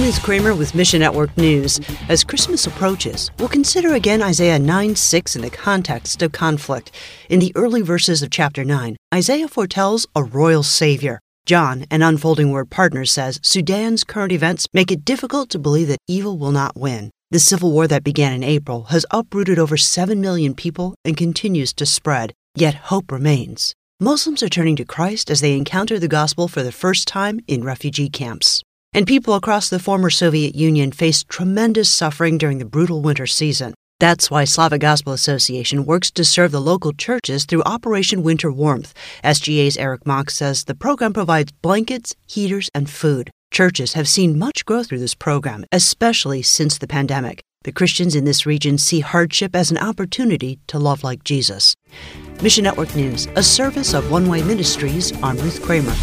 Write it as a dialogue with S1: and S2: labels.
S1: Ruth Kramer with Mission Network News. As Christmas approaches, we'll consider again Isaiah 9 6 in the context of conflict. In the early verses of chapter 9, Isaiah foretells a royal savior. John, an unfolding word partner, says Sudan's current events make it difficult to believe that evil will not win. The civil war that began in April has uprooted over 7 million people and continues to spread, yet hope remains. Muslims are turning to Christ as they encounter the gospel for the first time in refugee camps. And people across the former Soviet Union faced tremendous suffering during the brutal winter season. That's why Slavic Gospel Association works to serve the local churches through Operation Winter Warmth. SGA's Eric Mock says the program provides blankets, heaters, and food. Churches have seen much growth through this program, especially since the pandemic. The Christians in this region see hardship as an opportunity to love like Jesus. Mission Network News, a service of One Way Ministries. I'm Ruth Kramer.